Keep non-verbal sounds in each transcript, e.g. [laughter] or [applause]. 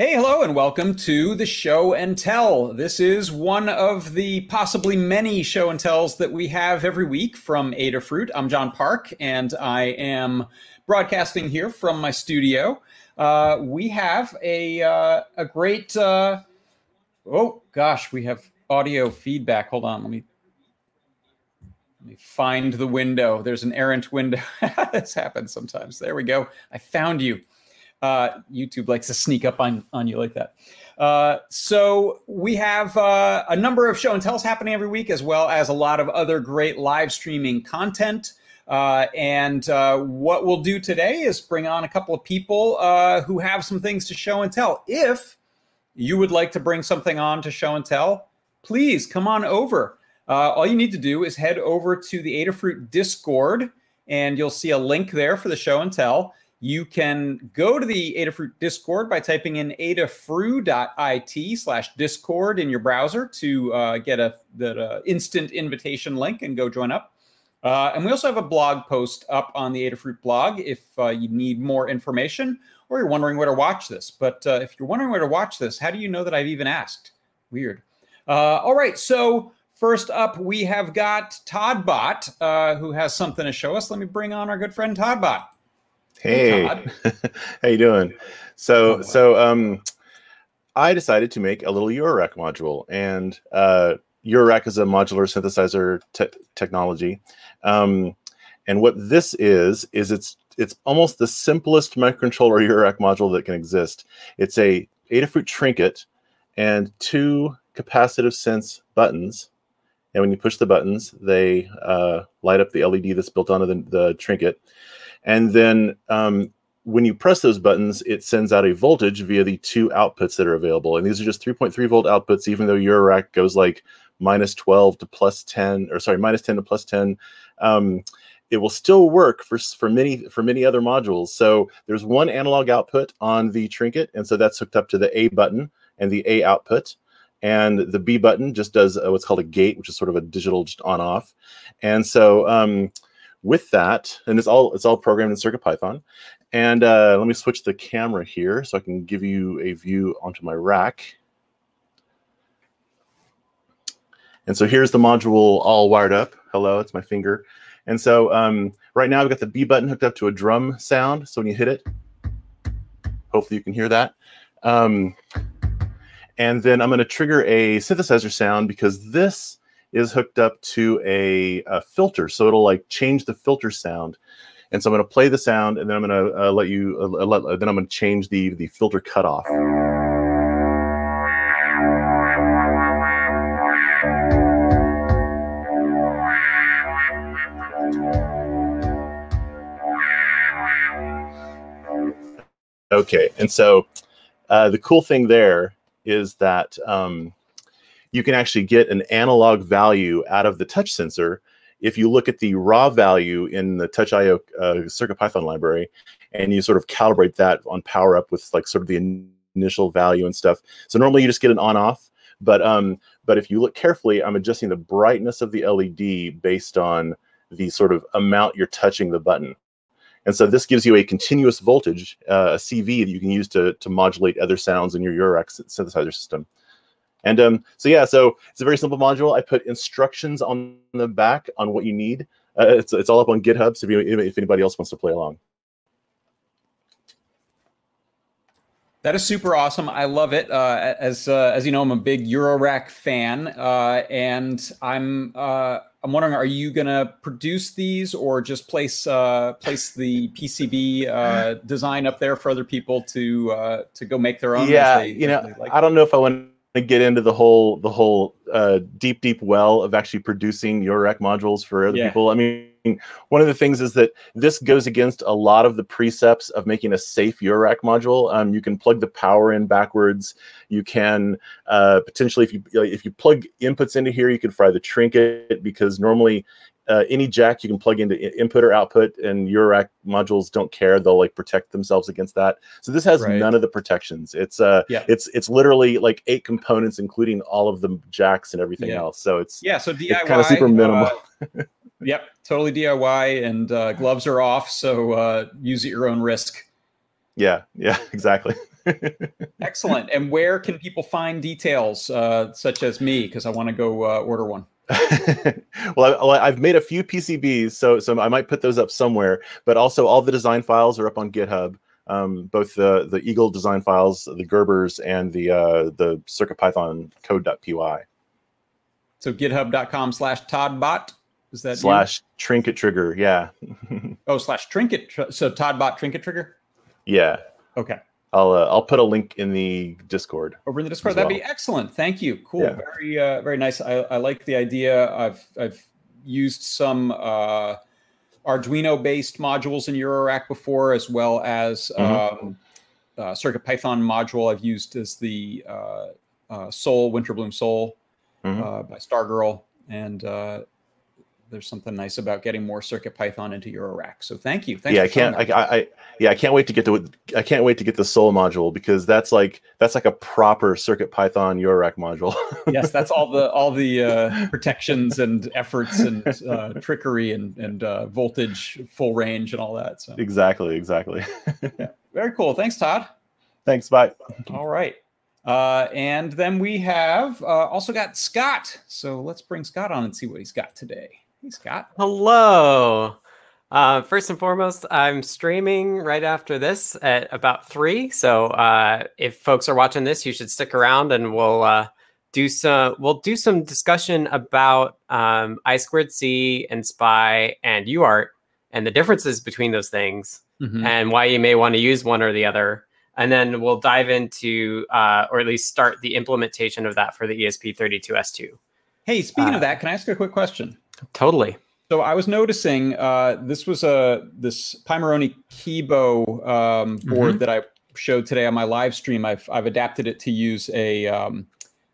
Hey, hello, and welcome to the Show and Tell. This is one of the possibly many show and tells that we have every week from Adafruit. I'm John Park, and I am broadcasting here from my studio. Uh, we have a uh, a great. Uh, oh gosh, we have audio feedback. Hold on, let me let me find the window. There's an errant window. [laughs] this happens sometimes. There we go. I found you. Uh, YouTube likes to sneak up on, on you like that. Uh, so we have uh, a number of show and tells happening every week, as well as a lot of other great live streaming content. Uh, and uh, what we'll do today is bring on a couple of people uh, who have some things to show and tell. If you would like to bring something on to show and tell, please come on over. all you need to do is head over to the Adafruit Discord, and you'll see a link there for the show and tell. You can go to the Adafruit Discord by typing in adafru.it slash Discord in your browser to uh, get a the uh, instant invitation link and go join up. Uh, and we also have a blog post up on the Adafruit blog if uh, you need more information or you're wondering where to watch this. But uh, if you're wondering where to watch this, how do you know that I've even asked? Weird. Uh, all right, so first up we have got Todbot, who has something to show us. Let me bring on our good friend Todbot. Hey, [laughs] how you doing? So, oh, so um, I decided to make a little Eurorack module, and uh, Eurorack is a modular synthesizer te- technology. Um, and what this is is it's it's almost the simplest microcontroller Eurorack module that can exist. It's a Adafruit trinket and two capacitive sense buttons. And when you push the buttons, they uh, light up the LED that's built onto the, the trinket. And then um, when you press those buttons, it sends out a voltage via the two outputs that are available. And these are just 3.3 volt outputs, even though Eurorack goes like minus 12 to plus 10, or sorry, minus 10 to plus 10. Um, it will still work for, for many for many other modules. So there's one analog output on the trinket, and so that's hooked up to the A button and the A output. And the B button just does what's called a gate, which is sort of a digital just on off. And so um, with that, and it's all it's all programmed in CircuitPython. And uh, let me switch the camera here so I can give you a view onto my rack. And so here's the module all wired up. Hello, it's my finger. And so um, right now I've got the B button hooked up to a drum sound. So when you hit it, hopefully you can hear that. Um, and then I'm going to trigger a synthesizer sound because this is hooked up to a, a filter, so it'll like change the filter sound. And so I'm going to play the sound, and then I'm going to uh, let you. Uh, let, then I'm going to change the the filter cutoff. Okay, and so uh, the cool thing there is that um, you can actually get an analog value out of the touch sensor if you look at the raw value in the touch IO uh, CircuitPython library and you sort of calibrate that on power up with like sort of the initial value and stuff. So normally you just get an on off, but um, but if you look carefully, I'm adjusting the brightness of the LED based on the sort of amount you're touching the button. And so this gives you a continuous voltage, uh, a CV that you can use to, to modulate other sounds in your Eurorack synthesizer system. And um, so yeah, so it's a very simple module. I put instructions on the back on what you need. Uh, it's it's all up on GitHub. So if, you, if anybody else wants to play along. That is super awesome. I love it. Uh, as uh, as you know, I'm a big Eurorack fan, uh, and I'm uh, I'm wondering, are you gonna produce these or just place uh, place the PCB uh, design up there for other people to to go make their own? Yeah, they, you know, like I don't know if I want to get into the whole the whole uh, deep deep well of actually producing Eurorack modules for other yeah. people. I mean, one of the things is that this goes against a lot of the precepts of making a safe Eurorack module. Um, you can plug the power in backwards. You can uh, potentially, if you if you plug inputs into here, you can fry the trinket because normally uh, any jack you can plug into input or output, and Eurorack modules don't care; they'll like protect themselves against that. So this has right. none of the protections. It's uh, yeah. it's it's literally like eight components, including all of the jacks and everything yeah. else. So it's yeah, so DIY kind of super minimal. Uh, [laughs] yep, totally DIY, and uh, gloves are off, so uh, use at your own risk. Yeah, yeah, [laughs] exactly. Excellent. And where can people find details uh, such as me? Because I want to go uh, order one. [laughs] well, I, have made a few PCBs, so so I might put those up somewhere. But also, all the design files are up on GitHub. Um, both the the Eagle design files, the Gerbers, and the uh, the CircuitPython code.py. So GitHub.com slash Todbot. Is that slash you? trinket trigger? Yeah. [laughs] oh, slash trinket. So Todbot trinket trigger. Yeah. Okay. I'll uh, I'll put a link in the Discord. Over in the Discord, that'd be excellent. Thank you. Cool. Yeah. Very uh, very nice. I, I like the idea. I've I've used some uh, Arduino based modules in Eurorack before, as well as mm-hmm. um, uh, Circuit Python module I've used as the uh, uh, Sol Winterbloom Sol mm-hmm. uh, by Stargirl, and uh, there's something nice about getting more Circuit Python into Eurorack. So thank you. Thanks yeah, I can't. I, I, yeah, I can't wait to get to. I can't wait to get the Sol module because that's like that's like a proper Circuit Python Eurorack module. [laughs] yes, that's all the all the uh, protections and efforts and uh, trickery and and uh, voltage full range and all that. So exactly, exactly. [laughs] yeah. Very cool. Thanks, Tod. Thanks. Bye. All right. Uh, and then we have uh, also got Scott. So let's bring Scott on and see what he's got today. Hey, Scott. Hello. Uh, first and foremost, I'm streaming right after this at about three. So uh, if folks are watching this, you should stick around, and we'll uh, do some we'll do some discussion about um, I squared C and SPI and UART and the differences between those things, mm-hmm. and why you may want to use one or the other and then we'll dive into uh, or at least start the implementation of that for the ESP32S2. Hey, speaking uh, of that, can I ask a quick question? Totally. So I was noticing uh, this was a this Pimoroni Keybow um, board mm-hmm. that I showed today on my live stream. I've I've adapted it to use a um,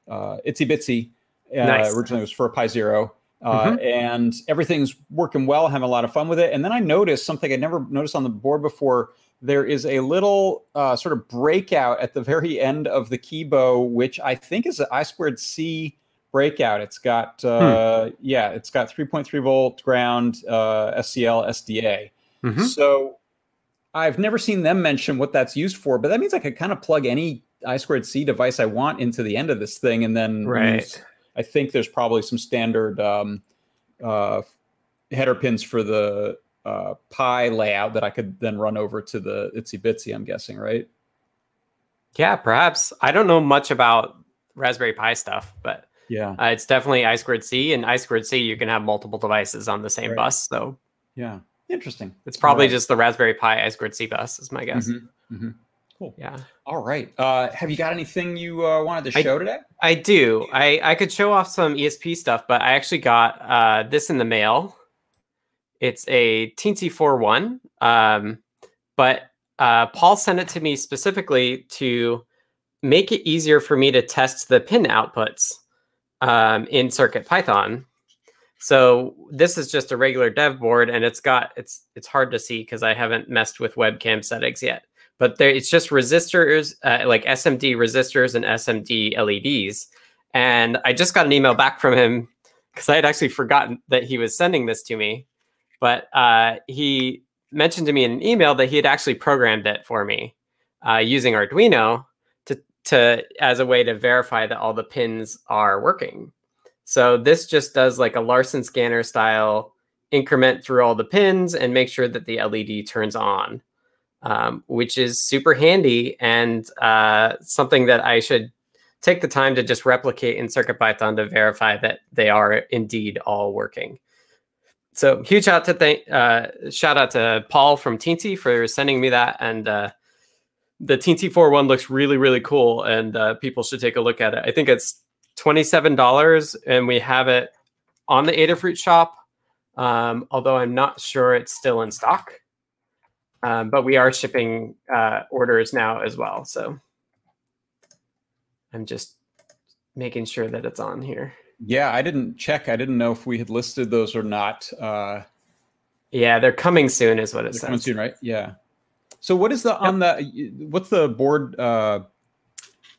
uh, Itsy Bitsy. Uh, nice. Originally, it was for a Pi Zero. Uh, mm-hmm. and everything's working well, having a lot of fun with it. And then I noticed something I'd never noticed on the board before there is a little uh, sort of breakout at the very end of the Keybow, which I think is an I squared C breakout. It's got uh, hmm. yeah, it's got 3.3 volt ground uh, SCL SDA. Mm-hmm. So I've never seen them mention what that's used for, but that means I could kind of plug any I squared C device I want into the end of this thing, and then right. Use, I think there's probably some standard um, uh, header pins for the uh, Pi layout that I could then run over to the Itsy Bitsy. I'm guessing, right? Yeah, perhaps. I don't know much about Raspberry Pi stuff, but yeah, uh, it's definitely I squared C, and I squared C you can have multiple devices on the same right. bus. So yeah, interesting. It's probably right. just the Raspberry Pi I squared C bus, is my guess. Mm-hmm. Mm-hmm. Cool. Yeah. All right. Uh, have you got anything you uh, wanted to show I, today? I do. I I could show off some ESP stuff, but I actually got uh, this in the mail. It's a Teensy 4.1, um, but uh, Paul sent it to me specifically to make it easier for me to test the pin outputs um, in Circuit Python. So this is just a regular dev board, and it's got it's it's hard to see because I haven't messed with webcam settings yet. But there, it's just resistors, uh, like SMD resistors and SMD LEDs. And I just got an email back from him because I had actually forgotten that he was sending this to me. But uh, he mentioned to me in an email that he had actually programmed it for me uh, using Arduino to, as a way to verify that all the pins are working. So this just does like a Larson scanner style increment through all the pins and make sure that the LED turns on, um, which is super handy and uh, something that I should take the time to just replicate in CircuitPython to verify that they are indeed all working so huge shout to thank uh, shout out to Paul from Teensy for sending me that, and uh, the Teensy 4.1 looks really really cool, and uh, people should take a look at it. I think it's twenty seven dollars, and we have it on the Adafruit shop. Um, although I'm not sure it's still in stock, um, but we are shipping uh, orders now as well. So I'm just making sure that it's on here. Yeah, I didn't check. I didn't know if we had listed those or not. Uh, yeah, they're coming soon, is what it says. Coming soon, right? Yeah. So, what is the yep. on the what's the board uh,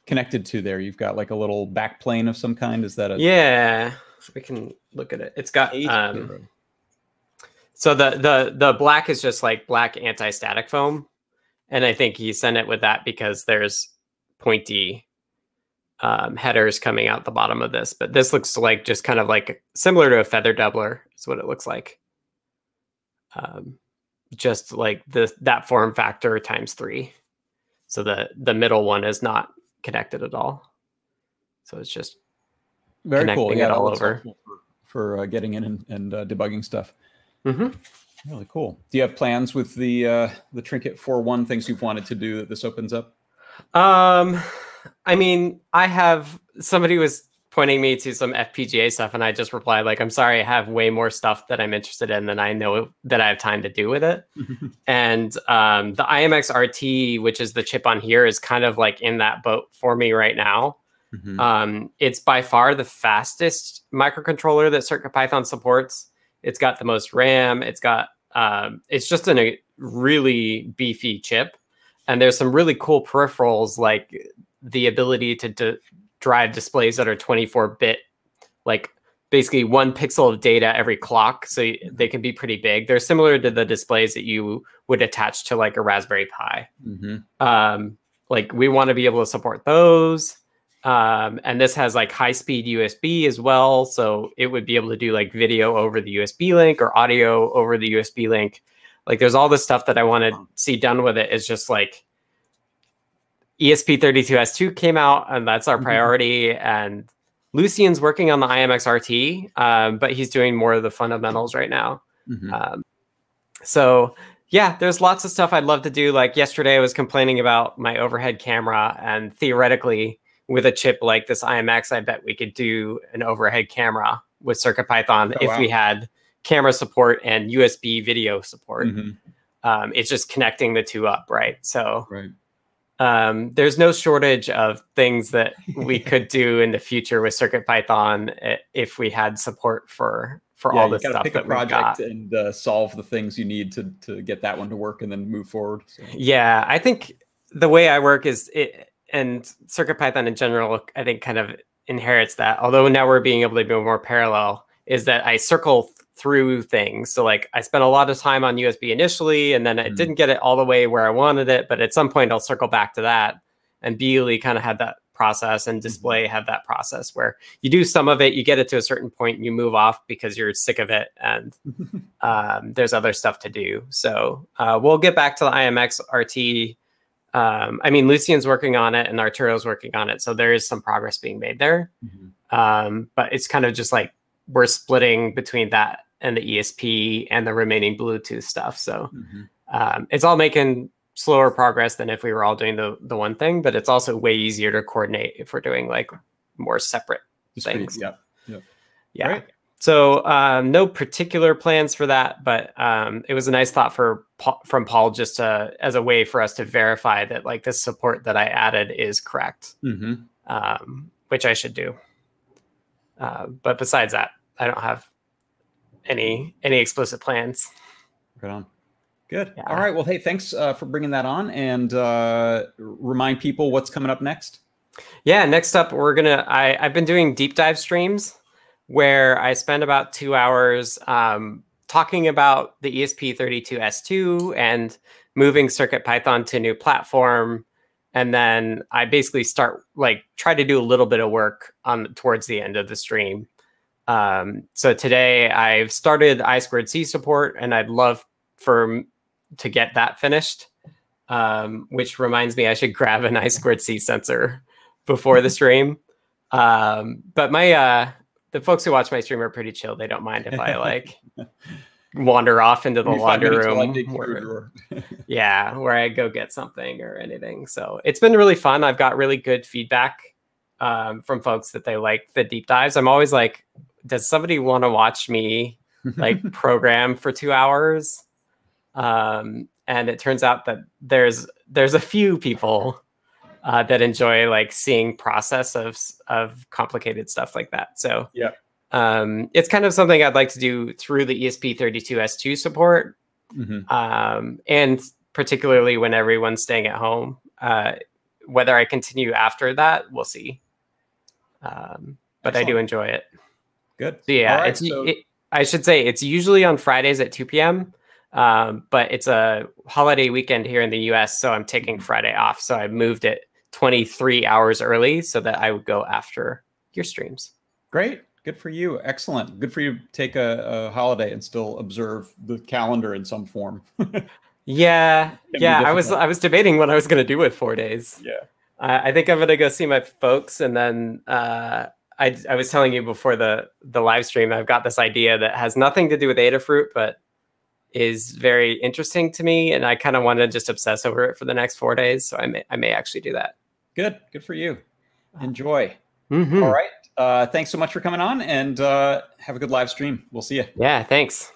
connected to there? You've got like a little back plane of some kind. Is that a yeah? We can look at it. It's got um, so the the the black is just like black anti-static foam, and I think he sent it with that because there's pointy um, headers coming out the bottom of this. But this looks like just kind of like similar to a feather doubler is what it looks like. Um, just like the that form factor times three. So the the middle one is not connected at all. So it's just very cool. Yeah, all over for, for uh, getting in and, and uh, debugging stuff. Mm-hmm. Really cool. Do you have plans with the uh, the Trinket four one things you've wanted to do that this opens up? Um, I mean, I have somebody was pointing me to some FPGA stuff, and I just replied like, "I'm sorry, I have way more stuff that I'm interested in than I know that I have time to do with it." [laughs] and um, the IMX RT, which is the chip on here, is kind of like in that boat for me right now. Mm-hmm. Um, it's by far the fastest microcontroller that CircuitPython supports. It's got the most RAM. It's got um, it's just a really beefy chip, and there's some really cool peripherals like the ability to, to drive displays that are 24 bit, like basically one pixel of data every clock. So they can be pretty big. They're similar to the displays that you would attach to like a Raspberry Pi. Mm-hmm. Um, like we want to be able to support those. Um, and this has like high speed USB as well. So it would be able to do like video over the USB link or audio over the USB link. Like there's all this stuff that I want to see done with it. Is just like ESP32S2 came out, and that's our mm-hmm. priority. Mm-hmm. And Lucian's working on the IMXRT, um, but he's doing more of the fundamentals right now. Mm-hmm. Um, so yeah, there's lots of stuff I'd love to do. Like yesterday, I was complaining about my overhead camera, and theoretically, with a chip like this IMX, I bet we could do an overhead camera with CircuitPython oh, if wow. we had camera support and USB video support. Mm-hmm. Um, it's just connecting the two up, right? So right um, there's no shortage of things that we [laughs] could do in the future with CircuitPython if we had support for for yeah, all this stuff pick that a project and uh, solve the things you need to to get that one to work and then move forward. So. Yeah, I think the way I work is it, and CircuitPython in general, I think kind of inherits that. Although now we're being able to be more parallel, is that I circle through things. So like I spent a lot of time on USB initially, and then I mm. didn't get it all the way where I wanted it. But at some point, I'll circle back to that. And BLE kind of had that process, and mm-hmm. Display mm. had that process where you do some of it, you get it to a certain point, and you move off because you're sick of it, and [laughs] um, there's other stuff to do. So uh, we'll get back to the IMX RT. Um, I mean, Lucian's working on it, and Arturo's working on it, so there is some progress being made there. Mm-hmm. Um, but it's kind of just like we're splitting between that and the ESP and the remaining Bluetooth stuff. So mm-hmm. um, it's all making slower progress than if we were all doing the the one thing, but it's also way easier to coordinate if we're doing like more separate things. Yeah. Yeah. Yeah. Right. So um, no particular plans for that, but um, it was a nice thought for from Paul just to, as a way for us to verify that like this support that I added is correct, mm-hmm. um, which I should do. Uh, but besides that, I don't have any any explicit plans. Right on. Good. Yeah. All right. Well, hey, thanks uh, for bringing that on, and uh, remind people what's coming up next. Yeah. Next up, we're gonna. I I've been doing deep dive streams where I spend about two hours um, talking about the ESP32S2 and moving Circuit Python to a new platform. And then I basically start like try to do a little bit of work on towards the end of the stream um, so today I've started I squared C support, and I'd love for to get that finished. Um, which reminds me, I should grab an I squared C sensor before the [laughs] stream. Um, but my uh, the folks who watch my stream are pretty chill. They don't mind if I like [laughs] wander off into the laundry room. Where, [laughs] yeah, where I go get something or anything. So it's been really fun. I've got really good feedback um, from folks that they like the deep dives. I'm always like, does somebody want to watch me like [laughs] program for two hours? Um, and it turns out that there's there's a few people uh, that enjoy like seeing process of of complicated stuff like that. So yeah, um, it's kind of something I'd like to do through the ESP32S2 support, mm-hmm. um, and particularly when everyone's staying at home. Uh, whether I continue after that, we'll see. Um, but Excellent. I do enjoy it. Good. So yeah, right, it's. So... It, I should say it's usually on Fridays at 2 p.m. Um, but it's a holiday weekend here in the US, so I'm taking Friday off. So I moved it 23 hours early so that I would go after your streams. Great. Good for you. Excellent. Good for you to take a, a holiday and still observe the calendar in some form. [laughs] yeah. Yeah. I was I was debating what I was gonna do with four days. Yeah. I think I'm gonna go see my folks and then uh I, I was telling you before the the live stream, I've got this idea that has nothing to do with Adafruit, but is very interesting to me, and I kind of want to just obsess over it for the next four days. So I may I may actually do that. Good, good for you. Enjoy. Mm-hmm. All right. Uh, thanks so much for coming on, and uh, have a good live stream. We'll see you. Yeah. Thanks.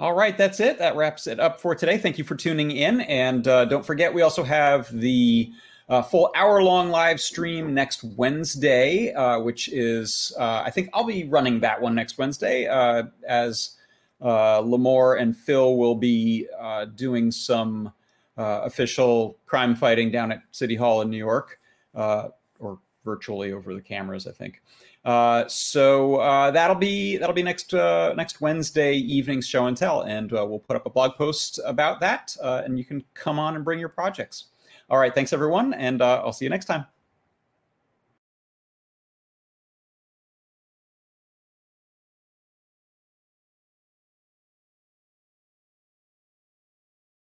All right, that's it. That wraps it up for today. Thank you for tuning in, and uh, don't forget we also have the uh, full hour long live stream next Wednesday, uh, which is, uh, I think I'll be running that one next Wednesday uh, as uh, Limor and Phil will be uh, doing some official crime fighting down at City Hall in New York, or virtually over the cameras, I think. so that'll be that'll be next next Wednesday evening's show and tell, and we'll put up a blog post about that, and you can come on and bring your projects. All right. Thanks, everyone. And uh, I'll see you next time.